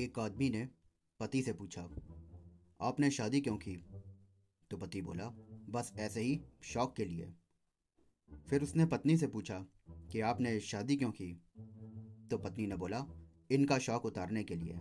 एक आदमी ने पति से पूछा, आपने शादी क्यों की? तो पति बोला, बस ऐसे ही शौक के लिए। फिर उसने पत्नी से पूछा कि, आपने शादी क्यों की? तो पत्नी ने बोला, इनका शौक उतारने के लिए।